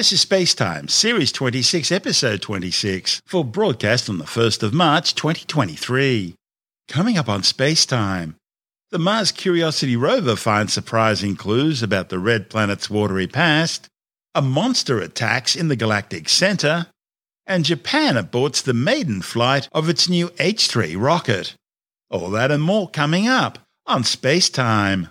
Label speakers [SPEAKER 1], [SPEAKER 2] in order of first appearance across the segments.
[SPEAKER 1] This is Spacetime, Series 26, Episode 26, for broadcast on the 1st of March 2023. Coming up on Spacetime, the Mars Curiosity rover finds surprising clues about the red planet's watery past, a monster attacks in the galactic center, and Japan aborts the maiden flight of its new H3 rocket. All that and more coming up on Spacetime.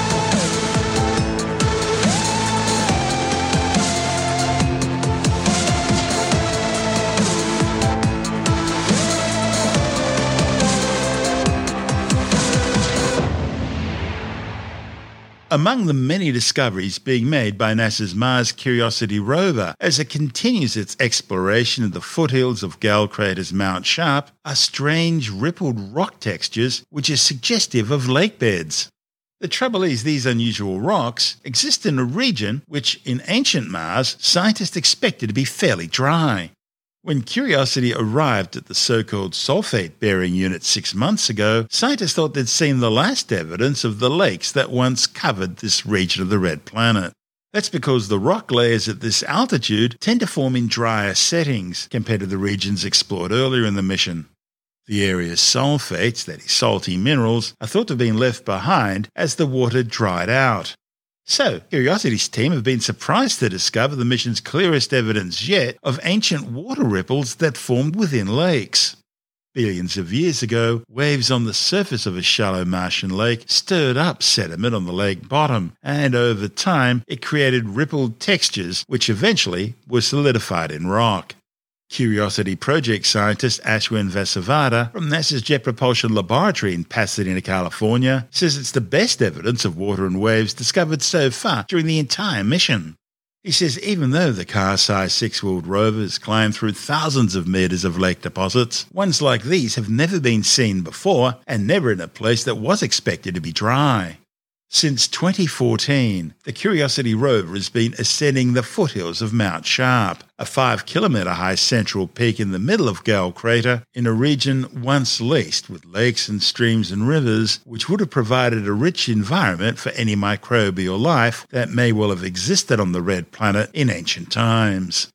[SPEAKER 1] Among the many discoveries being made by NASA's Mars Curiosity rover as it continues its exploration of the foothills of Gale Crater's Mount Sharp are strange rippled rock textures which are suggestive of lake beds. The trouble is, these unusual rocks exist in a region which, in ancient Mars, scientists expected to be fairly dry. When Curiosity arrived at the so called sulfate bearing unit six months ago, scientists thought they'd seen the last evidence of the lakes that once covered this region of the red planet. That's because the rock layers at this altitude tend to form in drier settings compared to the regions explored earlier in the mission. The area's sulfates, that is, salty minerals, are thought to have been left behind as the water dried out. So, Curiosity's team have been surprised to discover the mission's clearest evidence yet of ancient water ripples that formed within lakes. Billions of years ago, waves on the surface of a shallow Martian lake stirred up sediment on the lake bottom, and over time it created rippled textures which eventually were solidified in rock. Curiosity project scientist Ashwin Vasavada from NASA's Jet Propulsion Laboratory in Pasadena, California, says it's the best evidence of water and waves discovered so far during the entire mission. He says even though the car sized six wheeled rovers climbed through thousands of metres of lake deposits, ones like these have never been seen before and never in a place that was expected to be dry. Since 2014, the Curiosity rover has been ascending the foothills of Mount Sharp, a 5 kilometre high central peak in the middle of Gale Crater, in a region once laced with lakes and streams and rivers, which would have provided a rich environment for any microbial life that may well have existed on the red planet in ancient times.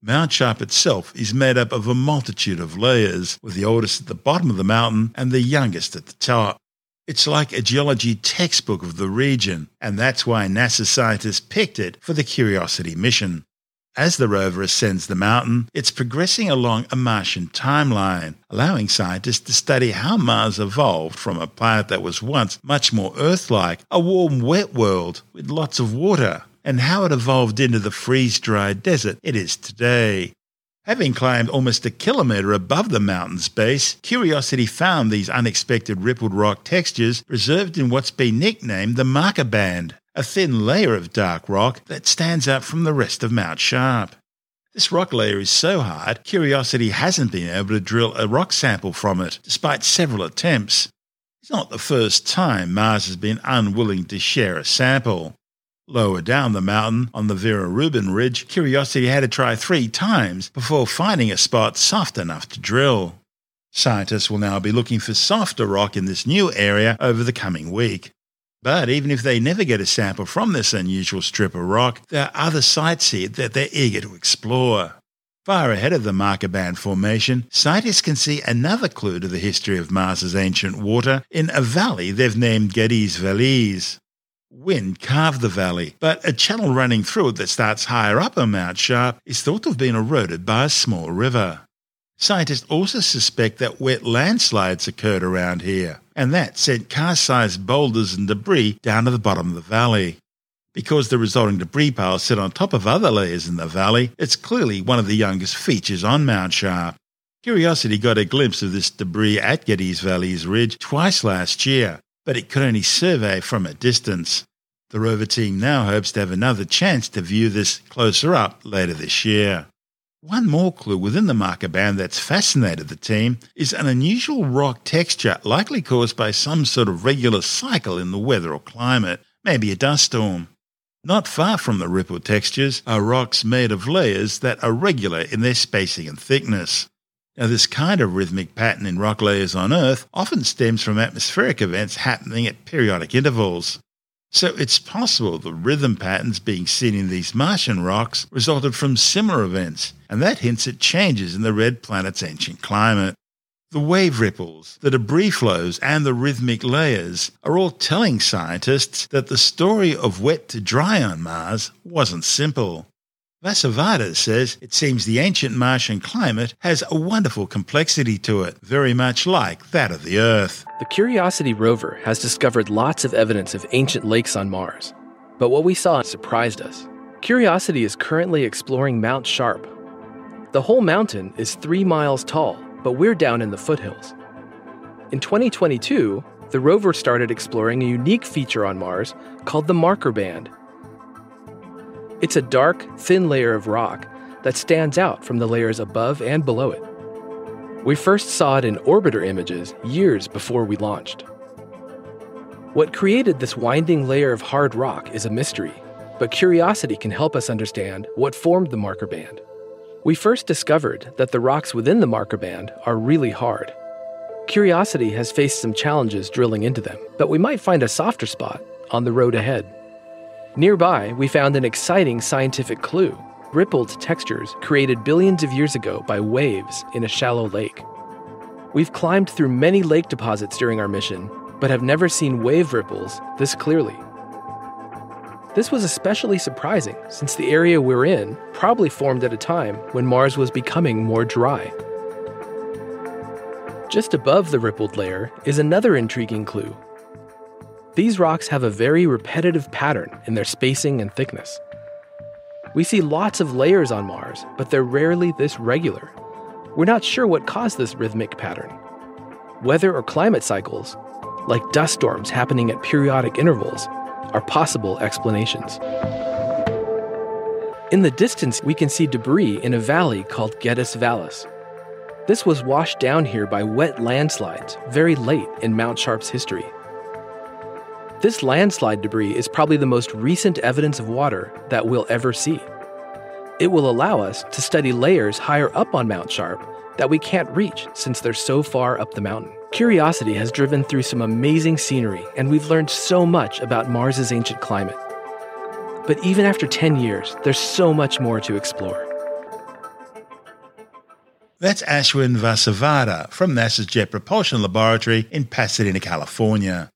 [SPEAKER 1] Mount Sharp itself is made up of a multitude of layers, with the oldest at the bottom of the mountain and the youngest at the top. It's like a geology textbook of the region, and that's why NASA scientists picked it for the Curiosity mission. As the rover ascends the mountain, it's progressing along a Martian timeline, allowing scientists to study how Mars evolved from a planet that was once much more Earth like, a warm, wet world with lots of water, and how it evolved into the freeze dried desert it is today. Having climbed almost a kilometre above the mountain's base, Curiosity found these unexpected rippled rock textures preserved in what's been nicknamed the marker band, a thin layer of dark rock that stands out from the rest of Mount Sharp. This rock layer is so hard, Curiosity hasn't been able to drill a rock sample from it, despite several attempts. It's not the first time Mars has been unwilling to share a sample. Lower down the mountain, on the Vera Rubin Ridge, Curiosity had to try three times before finding a spot soft enough to drill. Scientists will now be looking for softer rock in this new area over the coming week. But even if they never get a sample from this unusual strip of rock, there are other sites here that they're eager to explore. Far ahead of the marker band formation, scientists can see another clue to the history of Mars's ancient water in a valley they've named Gediz Vallis. Wind carved the valley, but a channel running through it that starts higher up on Mount Sharp is thought to have been eroded by a small river. Scientists also suspect that wet landslides occurred around here, and that sent car sized boulders and debris down to the bottom of the valley. Because the resulting debris piles sit on top of other layers in the valley, it's clearly one of the youngest features on Mount Sharp. Curiosity got a glimpse of this debris at Gediz Vallis Ridge twice last year, but it could only survey from a distance. The rover team now hopes to have another chance to view this closer up later this year. One more clue within the marker band that's fascinated the team is an unusual rock texture likely caused by some sort of regular cycle in the weather or climate, maybe a dust storm. Not far from the ripple textures are rocks made of layers that are regular in their spacing and thickness. Now, this kind of rhythmic pattern in rock layers on Earth often stems from atmospheric events happening at periodic intervals. So it's possible the rhythm patterns being seen in these Martian rocks resulted from similar events, and that hints at changes in the red planet's ancient climate. The wave ripples, the debris flows, and the rhythmic layers are all telling scientists that the story of wet to dry on Mars wasn't simple. Vasavada says it seems the ancient Martian climate has a wonderful complexity to it, very much like that of the Earth.
[SPEAKER 2] The Curiosity rover has discovered lots of evidence of ancient lakes on Mars, but what we saw surprised us. Curiosity is currently exploring Mount Sharp. The whole mountain is three miles tall, but we're down in the foothills. In 2022, the rover started exploring a unique feature on Mars called the Marker Band it's a dark, thin layer of rock that stands out from the layers above and below it. We first saw it in orbiter images years before we launched. What created this winding layer of hard rock is a mystery, but curiosity can help us understand what formed the marker band. We first discovered that the rocks within the marker band are really hard. Curiosity has faced some challenges drilling into them, but we might find a softer spot on the road ahead. Nearby, we found an exciting scientific clue rippled textures created billions of years ago by waves in a shallow lake. We've climbed through many lake deposits during our mission, but have never seen wave ripples this clearly. This was especially surprising since the area we're in probably formed at a time when Mars was becoming more dry. Just above the rippled layer is another intriguing clue these rocks have a very repetitive pattern in their spacing and thickness. We see lots of layers on Mars, but they're rarely this regular. We're not sure what caused this rhythmic pattern. Weather or climate cycles, like dust storms happening at periodic intervals, are possible explanations. In the distance, we can see debris in a valley called Gediz Vallis. This was washed down here by wet landslides very late in Mount Sharp's history. This landslide debris is probably the most recent evidence of water that we'll ever see. It will allow us to study layers higher up on Mount Sharp that we can't reach since they're so far up the mountain. Curiosity has driven through some amazing scenery, and we've learned so much about Mars's ancient climate. But even after 10 years, there's so much more to explore.
[SPEAKER 1] That's Ashwin Vasavada from NASA's Jet Propulsion Laboratory in Pasadena, California.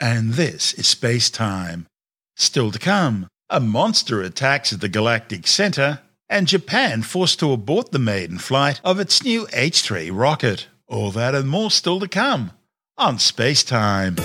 [SPEAKER 1] And this is space time. Still to come, a monster attacks at the galactic center, and Japan forced to abort the maiden flight of its new H 3 rocket. All that and more still to come on Space Time.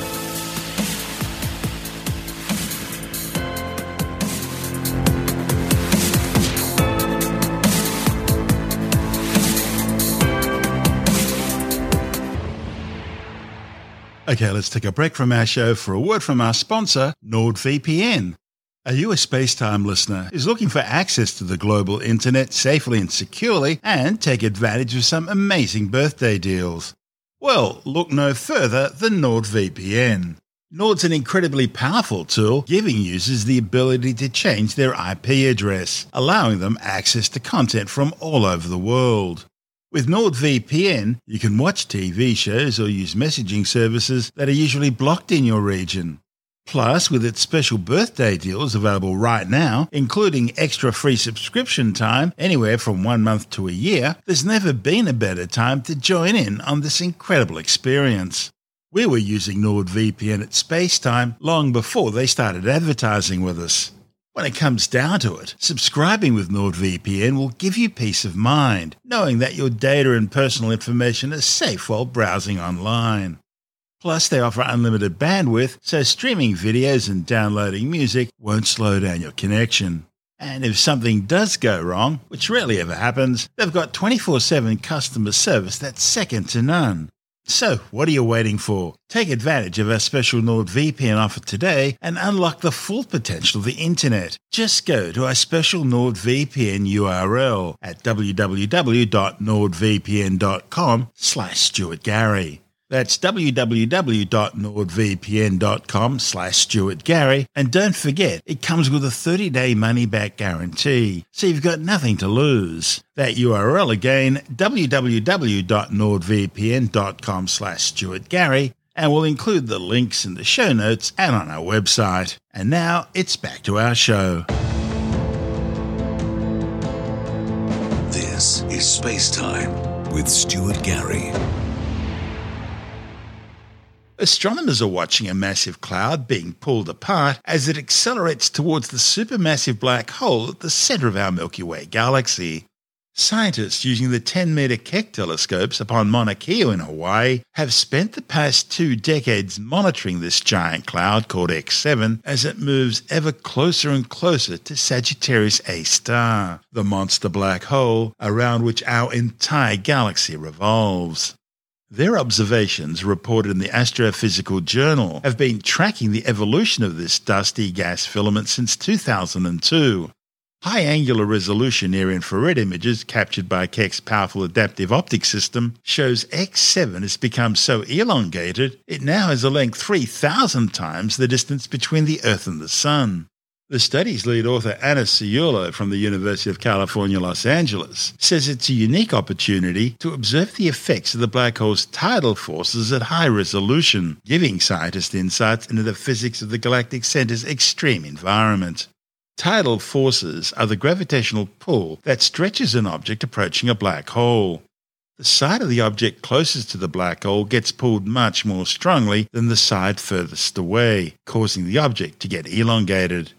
[SPEAKER 1] Okay, let's take a break from our show for a word from our sponsor, NordVPN. A US Spacetime listener is looking for access to the global internet safely and securely and take advantage of some amazing birthday deals. Well, look no further than NordVPN. Nord's an incredibly powerful tool giving users the ability to change their IP address, allowing them access to content from all over the world. With NordVPN, you can watch TV shows or use messaging services that are usually blocked in your region. Plus, with its special birthday deals available right now, including extra free subscription time anywhere from one month to a year, there's never been a better time to join in on this incredible experience. We were using NordVPN at Spacetime long before they started advertising with us. When it comes down to it, subscribing with NordVPN will give you peace of mind, knowing that your data and personal information are safe while browsing online. Plus, they offer unlimited bandwidth, so streaming videos and downloading music won't slow down your connection. And if something does go wrong, which rarely ever happens, they've got 24 7 customer service that's second to none. So, what are you waiting for? Take advantage of our special NordVPN offer today and unlock the full potential of the internet. Just go to our special NordVPN URL at www.nordvpn.com slash Stuart Gary. That's www.nordvpn.com slash Stuart Gary. And don't forget, it comes with a 30-day money-back guarantee, so you've got nothing to lose. That URL again, www.nordvpn.com slash Stuart Gary. and we'll include the links in the show notes and on our website. And now it's back to our show.
[SPEAKER 3] This is Space Time with Stuart Gary.
[SPEAKER 1] Astronomers are watching a massive cloud being pulled apart as it accelerates towards the supermassive black hole at the center of our Milky Way galaxy. Scientists using the 10 meter Keck telescopes upon Mauna Kea in Hawaii have spent the past two decades monitoring this giant cloud called X7 as it moves ever closer and closer to Sagittarius A star, the monster black hole around which our entire galaxy revolves. Their observations, reported in the Astrophysical Journal, have been tracking the evolution of this dusty gas filament since 2002 High angular resolution near infrared images captured by Keck's powerful adaptive optic system shows X7 has become so elongated it now has a length 3,000 times the distance between the Earth and the Sun. The study's lead author Anna Ciurlo from the University of California, Los Angeles, says it's a unique opportunity to observe the effects of the black hole's tidal forces at high resolution, giving scientists insights into the physics of the galactic center's extreme environment. Tidal forces are the gravitational pull that stretches an object approaching a black hole. The side of the object closest to the black hole gets pulled much more strongly than the side furthest away, causing the object to get elongated.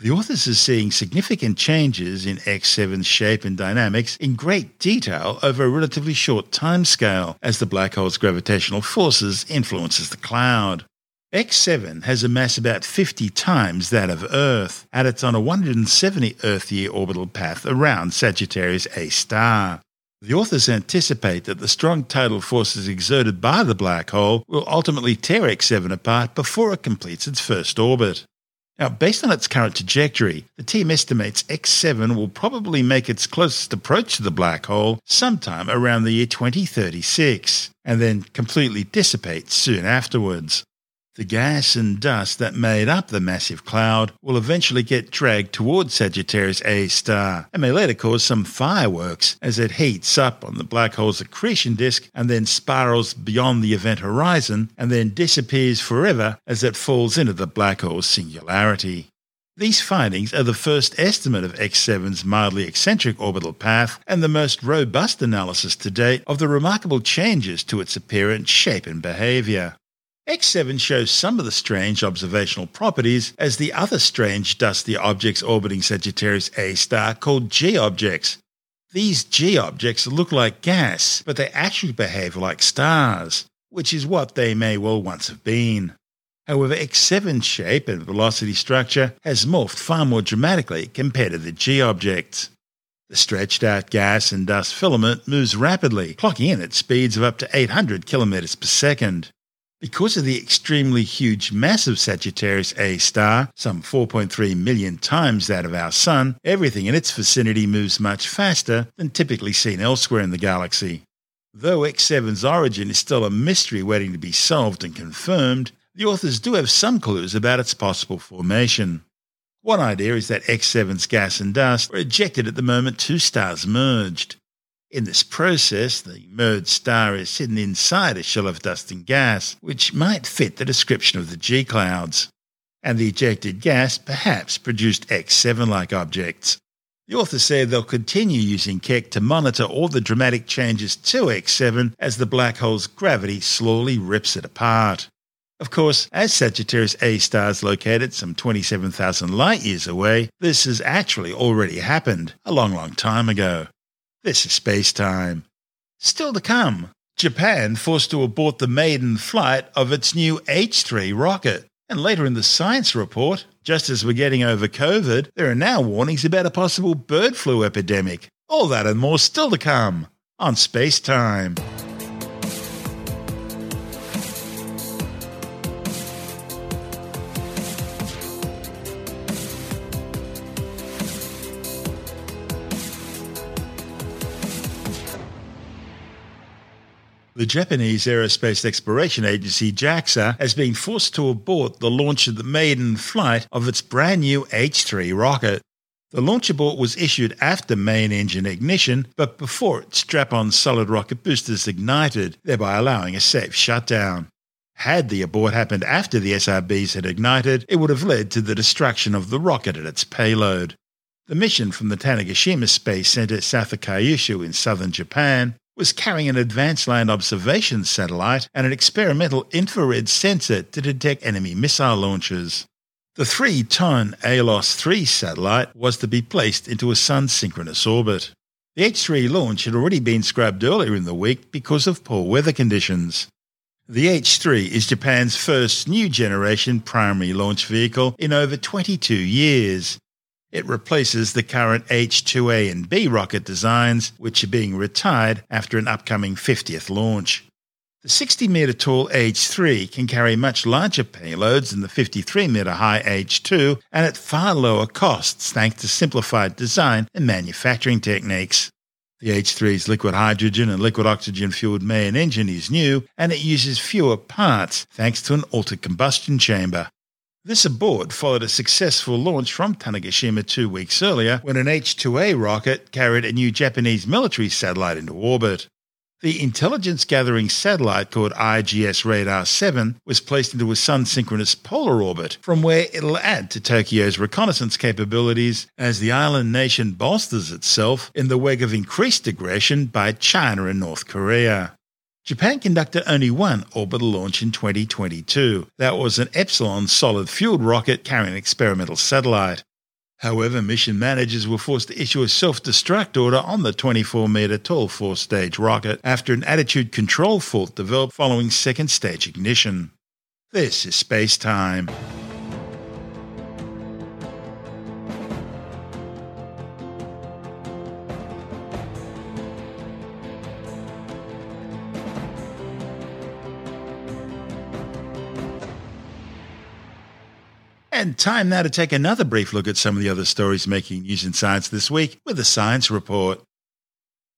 [SPEAKER 1] The authors are seeing significant changes in X7's shape and dynamics in great detail over a relatively short timescale as the black hole's gravitational forces influences the cloud. X7 has a mass about 50 times that of Earth, and it's on a 170 Earth year orbital path around Sagittarius A star. The authors anticipate that the strong tidal forces exerted by the black hole will ultimately tear X7 apart before it completes its first orbit. Now, based on its current trajectory, the team estimates X7 will probably make its closest approach to the black hole sometime around the year 2036, and then completely dissipate soon afterwards. The gas and dust that made up the massive cloud will eventually get dragged towards Sagittarius A star and may later cause some fireworks as it heats up on the black hole's accretion disk and then spirals beyond the event horizon and then disappears forever as it falls into the black hole's singularity. These findings are the first estimate of X7's mildly eccentric orbital path and the most robust analysis to date of the remarkable changes to its appearance, shape, and behavior. X7 shows some of the strange observational properties as the other strange dusty objects orbiting Sagittarius A star called G objects. These G objects look like gas, but they actually behave like stars, which is what they may well once have been. However, X7's shape and velocity structure has morphed far more dramatically compared to the G objects. The stretched out gas and dust filament moves rapidly, clocking in at speeds of up to 800 kilometers per second. Because of the extremely huge mass of Sagittarius A star, some 4.3 million times that of our Sun, everything in its vicinity moves much faster than typically seen elsewhere in the galaxy. Though X7's origin is still a mystery waiting to be solved and confirmed, the authors do have some clues about its possible formation. One idea is that X7's gas and dust were ejected at the moment two stars merged. In this process, the merged star is hidden inside a shell of dust and gas, which might fit the description of the G clouds. And the ejected gas perhaps produced X7 like objects. The author said they'll continue using Keck to monitor all the dramatic changes to X7 as the black hole's gravity slowly rips it apart. Of course, as Sagittarius A star is located some 27,000 light years away, this has actually already happened a long, long time ago. This is space time. Still to come, Japan forced to abort the maiden flight of its new H3 rocket. And later in the science report, just as we're getting over COVID, there are now warnings about a possible bird flu epidemic. All that and more still to come on Space Time. The Japanese Aerospace Exploration Agency JAXA has been forced to abort the launch of the maiden flight of its brand new H 3 rocket. The launch abort was issued after main engine ignition, but before its strap on solid rocket boosters ignited, thereby allowing a safe shutdown. Had the abort happened after the SRBs had ignited, it would have led to the destruction of the rocket and its payload. The mission from the Tanegashima Space Center Kyushu in southern Japan was carrying an advanced land observation satellite and an experimental infrared sensor to detect enemy missile launches. The three ton ALOS 3 satellite was to be placed into a sun synchronous orbit. The H 3 launch had already been scrubbed earlier in the week because of poor weather conditions. The H 3 is Japan's first new generation primary launch vehicle in over 22 years. It replaces the current H 2A and B rocket designs, which are being retired after an upcoming 50th launch. The 60 metre tall H3 can carry much larger payloads than the 53 metre high H2 and at far lower costs thanks to simplified design and manufacturing techniques. The H3's liquid hydrogen and liquid oxygen fueled main engine is new and it uses fewer parts thanks to an altered combustion chamber. This abort followed a successful launch from Tanegashima two weeks earlier when an H2A rocket carried a new Japanese military satellite into orbit. The intelligence gathering satellite called IGS Radar 7 was placed into a sun synchronous polar orbit, from where it'll add to Tokyo's reconnaissance capabilities as the island nation bolsters itself in the wake of increased aggression by China and North Korea. Japan conducted only one orbital launch in 2022. That was an Epsilon solid fueled rocket carrying an experimental satellite. However, mission managers were forced to issue a self destruct order on the 24 metre tall four stage rocket after an attitude control fault developed following second stage ignition. This is Space Time. And time now to take another brief look at some of the other stories making news in science this week with a science report.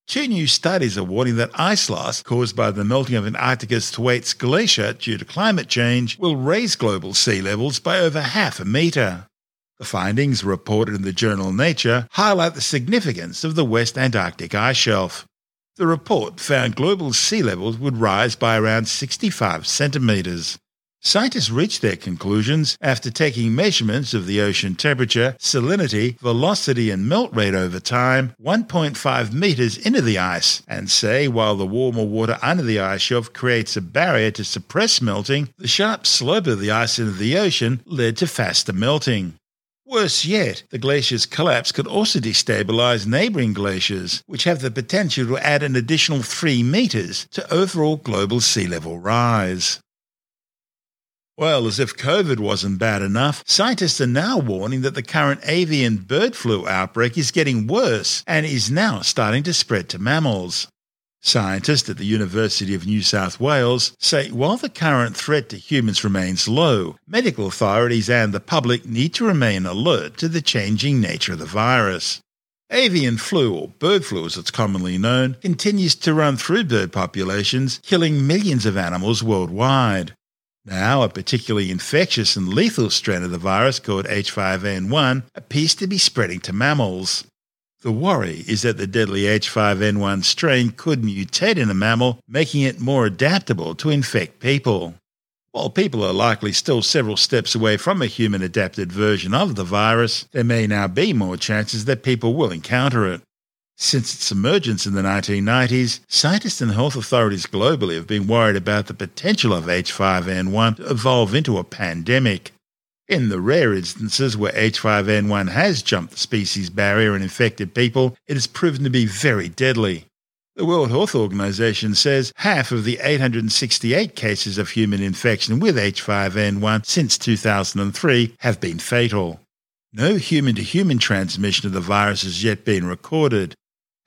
[SPEAKER 1] Two new studies are warning that ice loss caused by the melting of Antarctica's Thwaites Glacier due to climate change will raise global sea levels by over half a metre. The findings, reported in the journal Nature, highlight the significance of the West Antarctic ice shelf. The report found global sea levels would rise by around 65 centimetres. Scientists reached their conclusions after taking measurements of the ocean temperature, salinity, velocity, and melt rate over time 1.5 meters into the ice, and say while the warmer water under the ice shelf creates a barrier to suppress melting, the sharp slope of the ice into the ocean led to faster melting. Worse yet, the glacier's collapse could also destabilize neighboring glaciers, which have the potential to add an additional 3 meters to overall global sea level rise. Well, as if COVID wasn't bad enough, scientists are now warning that the current avian bird flu outbreak is getting worse and is now starting to spread to mammals. Scientists at the University of New South Wales say while the current threat to humans remains low, medical authorities and the public need to remain alert to the changing nature of the virus. Avian flu, or bird flu as it's commonly known, continues to run through bird populations, killing millions of animals worldwide. Now, a particularly infectious and lethal strain of the virus called H5N1 appears to be spreading to mammals. The worry is that the deadly H5N1 strain could mutate in a mammal, making it more adaptable to infect people. While people are likely still several steps away from a human adapted version of the virus, there may now be more chances that people will encounter it. Since its emergence in the 1990s, scientists and health authorities globally have been worried about the potential of H5N1 to evolve into a pandemic. In the rare instances where H5N1 has jumped the species barrier and infected people, it has proven to be very deadly. The World Health Organization says half of the 868 cases of human infection with H5N1 since 2003 have been fatal. No human to human transmission of the virus has yet been recorded,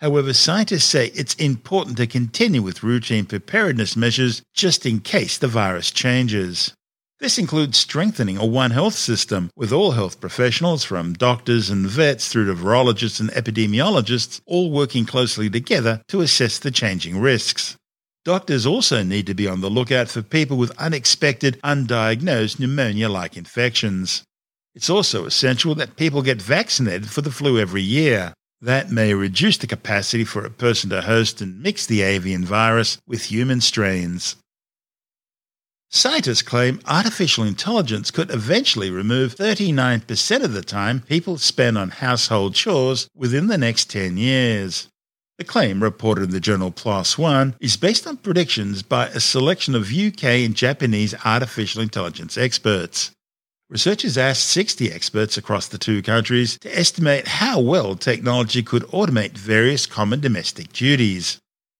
[SPEAKER 1] However, scientists say it's important to continue with routine preparedness measures just in case the virus changes. This includes strengthening a One Health system with all health professionals, from doctors and vets through to virologists and epidemiologists, all working closely together to assess the changing risks. Doctors also need to be on the lookout for people with unexpected, undiagnosed pneumonia like infections. It's also essential that people get vaccinated for the flu every year. That may reduce the capacity for a person to host and mix the avian virus with human strains. Scientists claim artificial intelligence could eventually remove 39% of the time people spend on household chores within the next 10 years. The claim, reported in the journal PLOS One, is based on predictions by a selection of UK and Japanese artificial intelligence experts. Researchers asked 60 experts across the two countries to estimate how well technology could automate various common domestic duties.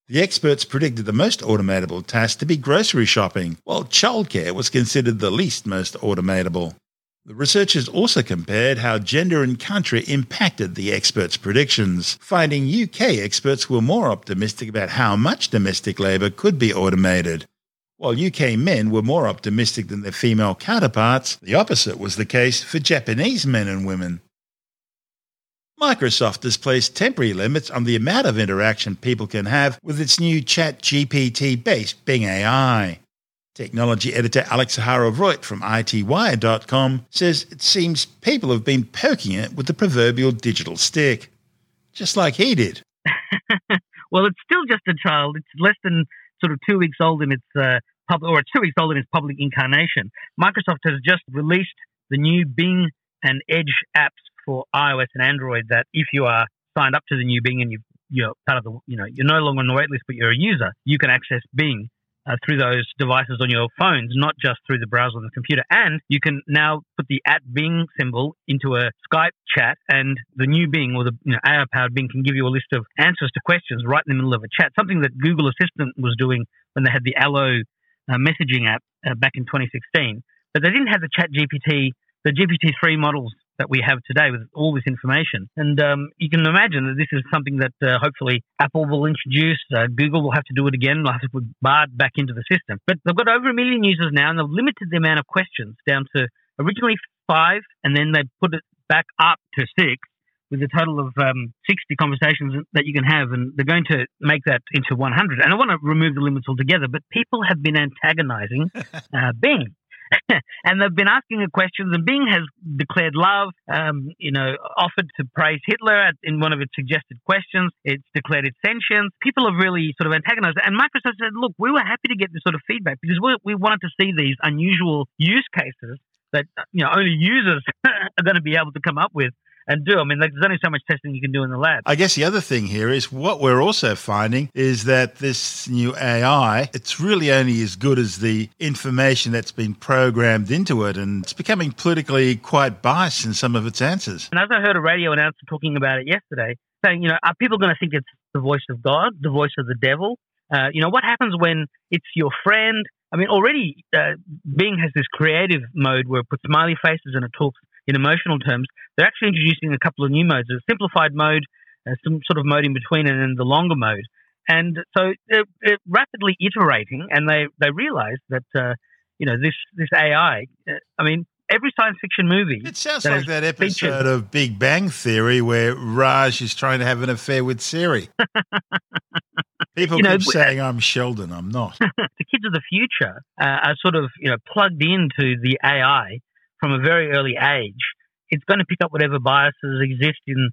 [SPEAKER 1] The experts predicted the most automatable task to be grocery shopping, while childcare was considered the least most automatable. The researchers also compared how gender and country impacted the experts' predictions, finding UK experts were more optimistic about how much domestic labour could be automated. While UK men were more optimistic than their female counterparts, the opposite was the case for Japanese men and women. Microsoft has placed temporary limits on the amount of interaction people can have with its new ChatGPT based Bing AI. Technology editor Alex Zaharov-Reutt from ITWire.com says it seems people have been poking it with the proverbial digital stick, just like he did.
[SPEAKER 4] well, it's still just a child. It's less than sort of two weeks old in its uh, public, or two weeks old in its public incarnation. Microsoft has just released the new Bing and Edge apps for iOS and Android. That if you are signed up to the new Bing and you you're part of the you know you're no longer on the waitlist, but you're a user, you can access Bing uh, through those devices on your phones, not just through the browser on the computer. And you can now put the at Bing symbol into a Skype chat, and the new Bing or the you know, AI powered Bing can give you a list of answers to questions right in the middle of a chat. Something that Google Assistant was doing when they had the Allo uh, messaging app uh, back in 2016. But they didn't have the Chat GPT, the GPT 3 models that we have today with all this information. And um, you can imagine that this is something that uh, hopefully Apple will introduce. Uh, Google will have to do it again. They'll have to put Bard back into the system. But they've got over a million users now, and they've limited the amount of questions down to originally five, and then they put it back up to six with a total of um, 60 conversations that you can have, and they're going to make that into 100. And I want to remove the limits altogether, but people have been antagonizing uh, Bing. and they've been asking her questions, and Bing has declared love, um, you know, offered to praise Hitler in one of its suggested questions. It's declared its sentience. People have really sort of antagonized. And Microsoft said, look, we were happy to get this sort of feedback because we, we wanted to see these unusual use cases that, you know, only users are going to be able to come up with and do. I mean, there's only so much testing you can do in the lab.
[SPEAKER 1] I guess the other thing here is what we're also finding is that this new AI, it's really only as good as the information that's been programmed into it, and it's becoming politically quite biased in some of its answers.
[SPEAKER 4] And as I heard a radio announcer talking about it yesterday, saying, you know, are people going to think it's the voice of God, the voice of the devil? Uh, you know, what happens when it's your friend? I mean, already uh, Bing has this creative mode where it puts smiley faces and it talks in emotional terms, they're actually introducing a couple of new modes: a simplified mode, uh, some sort of mode in between, and then the longer mode. And so they're, they're rapidly iterating, and they they realize that uh, you know this this AI. Uh, I mean, every science fiction movie.
[SPEAKER 1] It sounds that like that episode featured. of Big Bang Theory where Raj is trying to have an affair with Siri. People you know, keep saying I'm Sheldon. I'm not.
[SPEAKER 4] the kids of the future uh, are sort of you know plugged into the AI from a very early age, it's going to pick up whatever biases exist in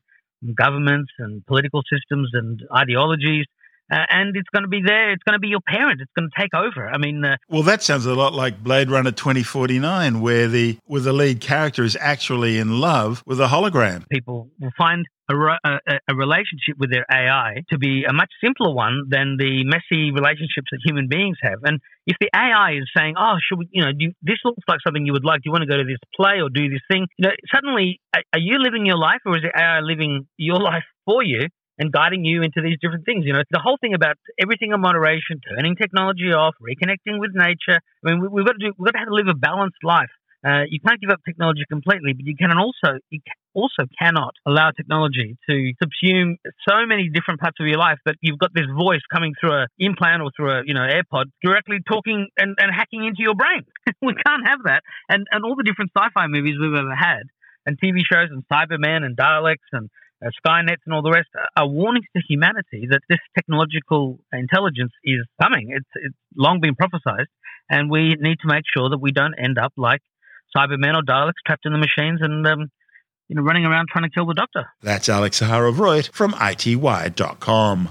[SPEAKER 4] governments and political systems and ideologies. Uh, and it's going to be there. It's going to be your parent. It's going to take over. I mean, uh,
[SPEAKER 1] well, that sounds a lot like Blade Runner 2049, where the where the lead character is actually in love with a hologram.
[SPEAKER 4] People will find a, a, a, relationship with their AI to be a much simpler one than the messy relationships that human beings have. And if the AI is saying, "Oh, should we? You know, do, this looks like something you would like. Do you want to go to this play or do this thing?" You know, suddenly, are you living your life, or is the AI living your life for you? And guiding you into these different things. You know, the whole thing about everything in moderation, turning technology off, reconnecting with nature. I mean, we, have got to do, we've got to have to live a balanced life. Uh, you can't give up technology completely, but you can also you also cannot allow technology to subsume so many different parts of your life that you've got this voice coming through an implant or through a you know AirPod directly talking and, and hacking into your brain. we can't have that. And and all the different sci-fi movies we've ever had, and TV shows, and Cyberman, and Daleks, and uh, Skynet and all the rest are warnings to humanity that this technological intelligence is coming. It's, it's long been prophesized, and we need to make sure that we don't end up like Cybermen or Daleks trapped in the machines and um, you know running around trying to kill the Doctor.
[SPEAKER 1] That's Alex Zaharov-Reutt from ITWire.com.